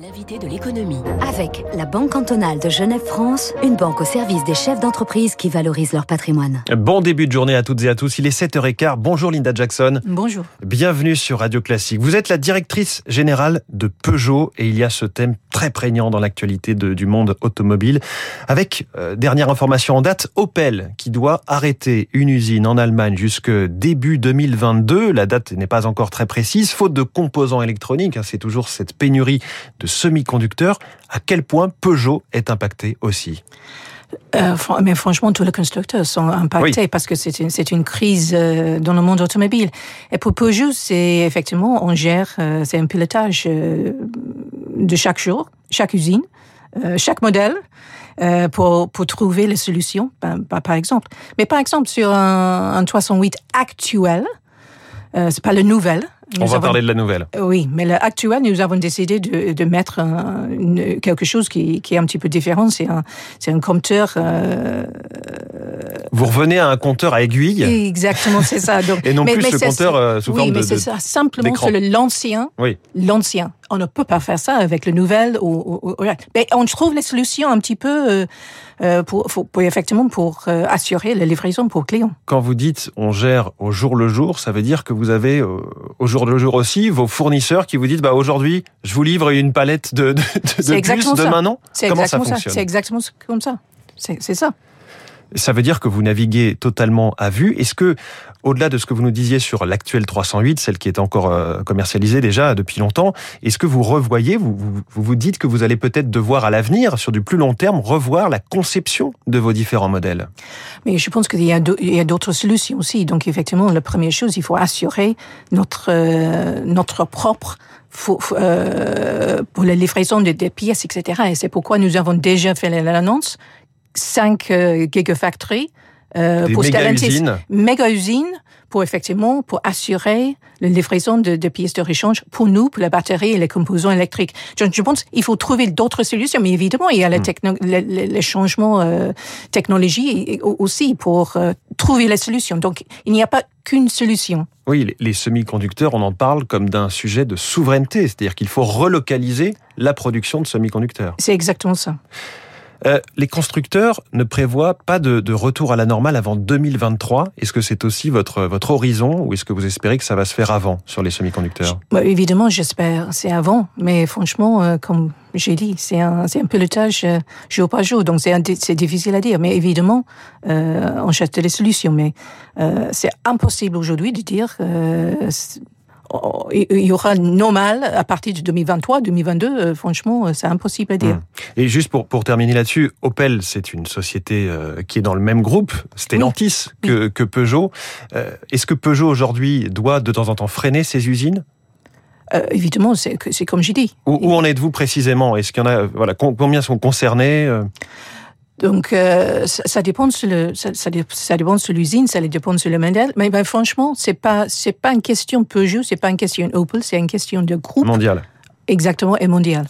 L'invité de l'économie. Avec la Banque cantonale de Genève-France, une banque au service des chefs d'entreprise qui valorisent leur patrimoine. Bon début de journée à toutes et à tous. Il est 7h15. Bonjour Linda Jackson. Bonjour. Bienvenue sur Radio Classique. Vous êtes la directrice générale de Peugeot et il y a ce thème très prégnant dans l'actualité du monde automobile. Avec, euh, dernière information en date, Opel qui doit arrêter une usine en Allemagne jusque début 2022. La date n'est pas encore très précise, faute de composants électroniques. Hein, c'est toujours cette pénurie de semi-conducteurs. À quel point Peugeot est impacté aussi euh, mais franchement, tous les constructeurs sont impactés parce que c'est une, c'est une crise euh, dans le monde automobile. Et pour Peugeot, c'est effectivement, on gère, euh, c'est un pilotage de chaque jour, chaque usine, chaque modèle. pour, pour trouver les solutions, par, par, exemple. Mais par exemple, sur un, un 308 actuel, euh, c'est pas le nouvel, on va parler de la nouvelle. Oui, mais l'actuel, nous avons décidé de, de mettre quelque chose qui, qui, est un petit peu différent. C'est un, un compteur. Euh, Vous revenez à un compteur à aiguille. Exactement, c'est ça. Donc, Et non plus ce compteur euh, sous oui, forme de. Oui, mais c'est ça. Simplement sur l'ancien. Oui. L'ancien. On ne peut pas faire ça avec le nouvel. Ou, ou, mais on trouve les solutions un petit peu euh, euh pour, pour, effectivement pour euh, assurer la livraison pour clients. Quand vous dites on gère au jour le jour, ça veut dire que vous avez euh, au jour le jour aussi vos fournisseurs qui vous disent bah aujourd'hui je vous livre une palette de, de, de, demain non? Comment ça fonctionne? C'est exactement comme ça. C'est ça. Ça veut dire que vous naviguez totalement à vue. Est-ce que, au-delà de ce que vous nous disiez sur l'actuelle 308, celle qui est encore euh, commercialisée déjà depuis longtemps, est-ce que vous revoyez, vous, vous dites que vous allez peut-être devoir à l'avenir, sur du plus long terme, revoir la conception de vos différents modèles? Mais je pense qu'il y a d'autres solutions aussi. Donc effectivement, la première chose, il faut assurer notre euh, notre propre euh, pour la livraison des pièces, etc. Et c'est pourquoi nous avons déjà fait l'annonce 5 euh, gigafactories euh, pour méga Stellantis, usines. méga usines pour effectivement pour assurer la livraison de, de pièces de rechange pour nous, pour la batterie et les composants électriques. Je, je pense qu'il faut trouver d'autres solutions, mais évidemment il y a les, techno, les, les changements euh, technologie aussi pour euh, trouver les solutions. Donc il n'y a pas qu'une solution. Oui, les, les semi-conducteurs, on en parle comme d'un sujet de souveraineté, c'est-à-dire qu'il faut relocaliser la production de semi-conducteurs. C'est exactement ça. Euh, les constructeurs ne prévoient pas de, retour à la normale avant 2023. Est-ce que c'est aussi votre, votre horizon ou est-ce que vous espérez que ça va se faire avant sur les semi-conducteurs? Bah, Évidemment, j'espère. C'est avant. Mais franchement, euh, comme j'ai dit, c'est un, un pilotage euh, jour par jour. Donc, c'est difficile à dire. Mais évidemment, euh, on cherche des solutions. Mais c'est impossible aujourd'hui de dire il y aura normal à partir de 2023, 2022. Euh, franchement, c'est impossible à dire. Et juste pour, pour terminer là-dessus, Opel, c'est une société euh, qui est dans le même groupe, Stellantis, oui. que, que Peugeot. Euh, Est-ce que Peugeot aujourd'hui doit de temps en temps freiner ses usines? Euh, évidemment, c'est comme j'ai dit. Où, où en êtes-vous précisément? Est-ce qu'il y en a voilà combien sont concernés euh? Donc, euh, ça, ça, dépend sur le, ça, dépend sur l'usine, ça dépend sur le modèle. Mais ben, franchement, c'est pas, c'est pas une question Peugeot, c'est pas une question Opel, c'est une question de groupe. Mondial. Exactement, et mondial.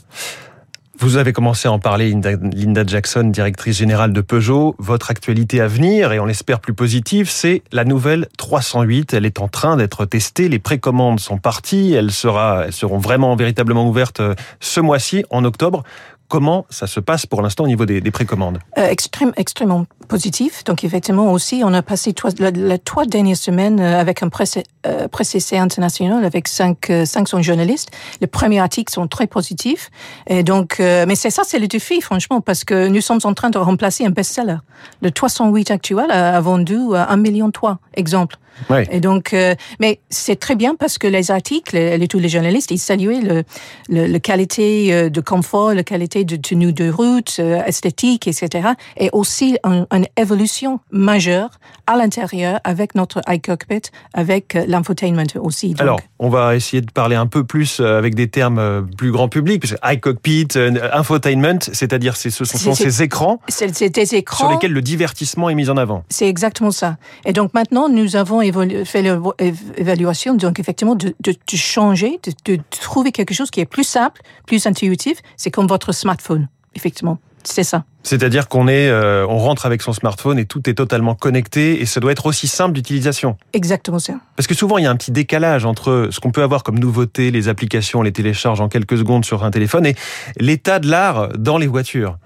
Vous avez commencé à en parler, Linda, Linda Jackson, directrice générale de Peugeot. Votre actualité à venir, et on l'espère plus positive, c'est la nouvelle 308. Elle est en train d'être testée. Les précommandes sont parties. Elles, sera, elles seront vraiment, véritablement ouvertes ce mois-ci, en octobre. Comment ça se passe pour l'instant au niveau des, des précommandes? Euh, extrême, Extrêmement positif. Donc effectivement aussi, on a passé trois, la, la trois dernières semaines avec un presse, euh, essai international avec cinq, euh, 500 journalistes. Les premiers articles sont très positifs. Et donc, euh, mais c'est ça, c'est le défi, franchement, parce que nous sommes en train de remplacer un best-seller. Le 308 actuel a, a vendu un million trois exemples. Oui. Et donc, euh, mais c'est très bien parce que les articles, les, tous les journalistes, ils saluaient le, le, le qualité euh, de confort, la qualité de tenue de route, euh, esthétique, etc. Et aussi un, une évolution majeure à l'intérieur avec notre iCockpit, avec euh, l'infotainment aussi. Donc. Alors, on va essayer de parler un peu plus euh, avec des termes plus grand public, parce que iCockpit, infotainment, c'est-à-dire ce sont ces écrans, des écrans sur lesquels le divertissement est mis en avant. C'est exactement ça. Et donc maintenant, nous avons fait l'évaluation, donc effectivement, de, de, de changer, de, de, trouver quelque chose qui est plus simple, plus intuitif. C'est comme votre smartphone, effectivement. C'est ça. C'est-à-dire qu'on est, euh, on rentre avec son smartphone et tout est totalement connecté et ça doit être aussi simple d'utilisation. Exactement ça. Parce que souvent il y a un petit décalage entre ce qu'on peut avoir comme nouveauté, les applications, les télécharges en quelques secondes sur un téléphone et l'état de l'art dans les voitures.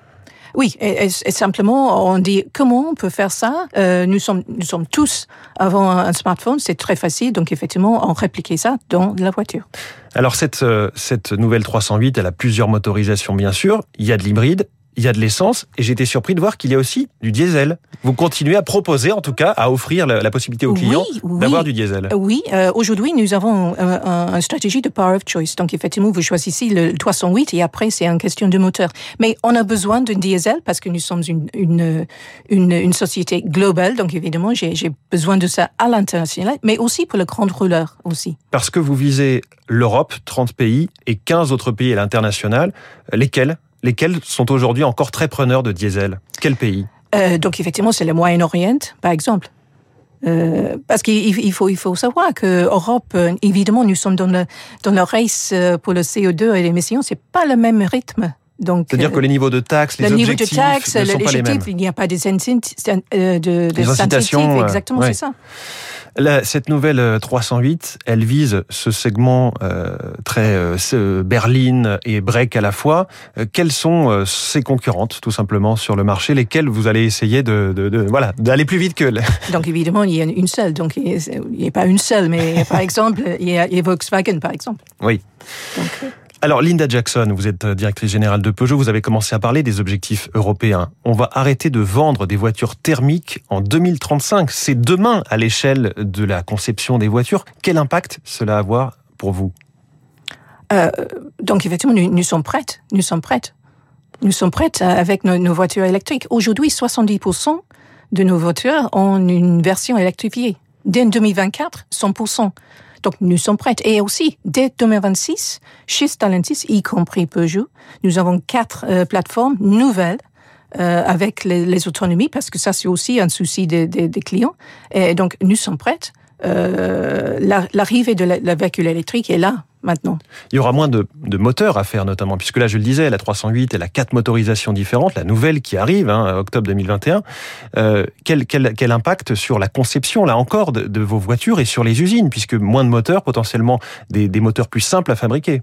Oui, et, simplement, on dit comment on peut faire ça? Euh, nous sommes, tous avant un smartphone, c'est très facile. Donc effectivement, on répliquait ça dans la voiture. Alors cette euh, cette nouvelle 308, elle a plusieurs motorisations bien sûr. Il y a de l'hybride, il y a de l'essence et j'étais surpris de voir qu'il y a aussi du diesel. Vous continuez à proposer, en tout cas, à offrir la, possibilité aux clients d'avoir du diesel. Oui, euh, aujourd'hui, nous avons une stratégie de power of choice. Donc, effectivement, vous choisissez le 308 et après, c'est une question de moteur. Mais on a besoin d'un diesel parce que nous sommes une, une, une, une société globale. Donc, évidemment, j'ai besoin de ça à l'international, mais aussi pour le grand rouleur aussi. Parce que vous visez l'Europe, 30 pays, et 15 autres pays à l'international. Lesquels? Lesquels sont aujourd'hui encore très preneurs de diesel Quel pays euh, Donc effectivement, c'est le Moyen-Orient, par exemple. Euh, parce qu'il faut, il faut savoir que Europe, euh, évidemment, nous sommes dans le, dans le race pour le CO2 et l'émission, c'est pas le même rythme. C'est-à-dire que les niveaux de taxes, les le objectifs niveau de taxes, ne sont pas les mêmes. Il n'y a pas des incitatifs, de, des incitations, exactement, c'est ça cette nouvelle 308, euh, elle vise ce segment euh, très euh, berline et break à la fois. Euh, quelles sont ses concurrentes, tout simplement, sur le marché, lesquelles vous allez essayer de, de, de voilà d'aller plus vite que Donc évidemment, il y a une seule. Donc il n'y a pas une seule, mais par exemple, il y a, Volkswagen, par exemple. Oui. Donc, alors, Linda Jackson, vous êtes directrice générale de Peugeot, vous avez commencé à parler des objectifs européens. On va arrêter de vendre des voitures thermiques en 2035. C'est demain à l'échelle de la conception des voitures. Quel impact cela va avoir pour vous? Euh, Donc, effectivement, nous, sommes prêtes. Nous sommes prêtes. Nous sommes prêtes avec nos, nos voitures électriques. Aujourd'hui, 70% de nos voitures ont une version électrifiée. Dès 2024, 100%. Donc, nous sommes prêts. Et aussi, dès 2026, chez Stellantis, y compris Peugeot, nous avons quatre euh, plateformes nouvelles euh, avec les, autonomies, parce que ça, c'est aussi un souci des, des, des clients. Et donc, nous sommes prêts. Euh, L'arrivée de la, la véhicule électrique est là maintenant. Il y aura moins de, de, moteurs à faire notamment, puisque là je le disais, la 308, elle a quatre motorisations différentes, la nouvelle qui arrive, hein, octobre 2021. Euh, quel, quel, quel, impact sur la conception, là encore, de, de, vos voitures et sur les usines, puisque moins de moteurs, potentiellement des, des moteurs plus simples à fabriquer?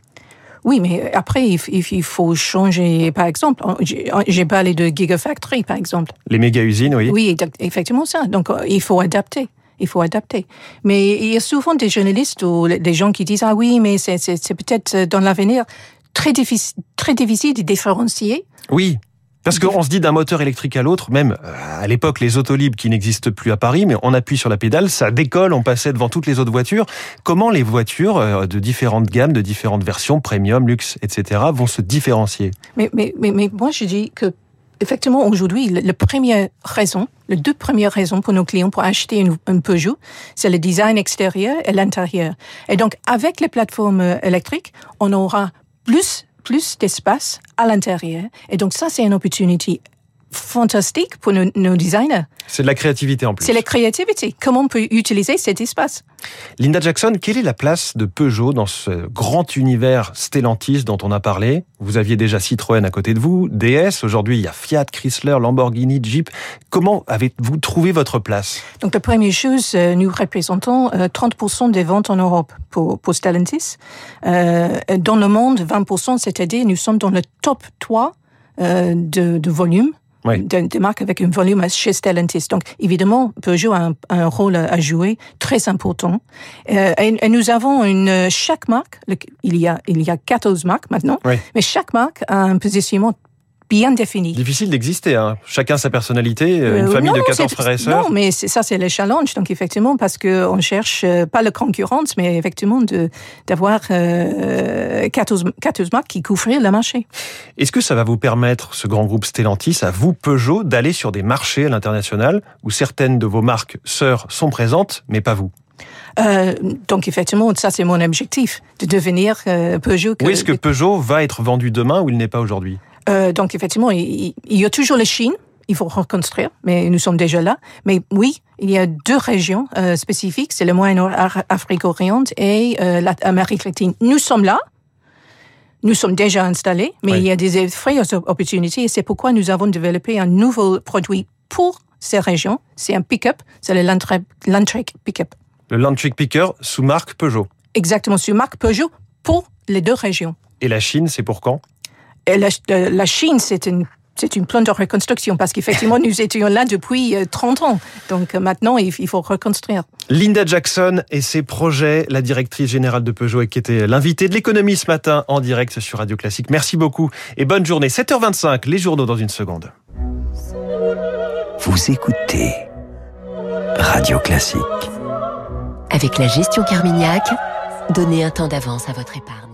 Oui, mais après, il faut changer, par exemple, j'ai parlé de Gigafactory, par exemple. Les méga-usines, oui. Oui, effectivement ça. Donc, euh, il faut adapter il faut adapter. Mais il y a souvent des journalistes ou des gens qui disent ah oui, mais c'est peut-être euh, dans l'avenir très difficile, très difficile de différencier. Oui. Parce qu'on se dit d'un moteur électrique à l'autre, même euh, à l'époque les autolibres qui n'existent plus à Paris, mais on appuie sur la pédale, ça décolle, on passait devant toutes les autres voitures. Comment les voitures euh, de différentes gammes, de différentes versions, premium, luxe, etc., vont se différencier? Mais, mais, mais, mais moi je dis que effectivement, aujourd'hui, raison, les deux premières raisons pour nos clients pour acheter une, un Peugeot, c'est le design extérieur et l'intérieur. Et donc, avec les plateformes euh, électriques, on aura plus plus d'espace à l'intérieur. Et donc ça, c'est une opportunité fantastique pour nos, nos designers. C'est de la créativité en plus. C'est la créativité. Comment on peut utiliser cet espace? Linda Jackson, quelle est la place de Peugeot dans ce grand univers Stellantis dont on a parlé? Vous aviez déjà Citroën à côté de vous, DS, aujourd'hui il y a Fiat, Chrysler, Lamborghini, Jeep. Comment avez-vous trouvé votre place? Donc la première chose, euh, nous représentons 30% euh, des ventes en Europe pour, pour Stellantis. Euh, dans le monde, 20%, c'est-à-dire nous sommes dans le top 3 euh, de, de volume oui. des marques avec un volume chez Stellantis. Donc, évidemment, Peugeot a un, un rôle à jouer très important. Euh, et, et, nous avons une, chaque marque, il y a, il y a 14 marques maintenant, oui. mais chaque marque a un positionnement bien défini. Difficile d'exister, hein. chacun sa personnalité, euh, une euh, famille non, de 14 frères et sœurs. Non, mais ça c'est le challenge, donc effectivement, parce qu'on cherche euh, pas la concurrence, mais effectivement d'avoir euh, 14, 14 marques qui couvrent le marché. Est-ce que ça va vous permettre, ce grand groupe Stellantis, à vous, Peugeot, d'aller sur des marchés à l'international où certaines de vos marques sœurs sont présentes, mais pas vous? Euh, donc effectivement, ça c'est mon objectif, de devenir euh, Peugeot. Que... Où est-ce que Peugeot va être vendu demain où il n'est pas aujourd'hui? Euh, donc effectivement, il, il, y a toujours la Chine. Il faut reconstruire, mais nous sommes déjà là. Mais oui, il y a deux régions euh, spécifiques, c'est le Moyen-Afrique orientale et euh, l'Amérique latine. Nous sommes là, nous sommes déjà installés, mais il y a des vraies opportunités et c'est pourquoi nous avons développé un nouveau produit pour ces régions. C'est un pick-up, c'est le Landtrek Pick-up. Le Landtrek Picker sous marque Peugeot. Exactement, sous marque Peugeot pour les deux régions. Et la Chine, c'est pour quand? La, euh, la Chine, c'est une c'est une plan de reconstruction parce qu'effectivement, nous étions là depuis 30 euh, ans. Donc euh, maintenant, il faut reconstruire. Linda Jackson et ses projets, la directrice générale de Peugeot, qui était l'invitée de l'économie ce matin en direct sur Radio Classique. Merci beaucoup et bonne journée. 7h25, les journaux dans une seconde. Vous écoutez Radio Classique. Avec la gestion Carmignac, donnez un temps d'avance à votre épargne.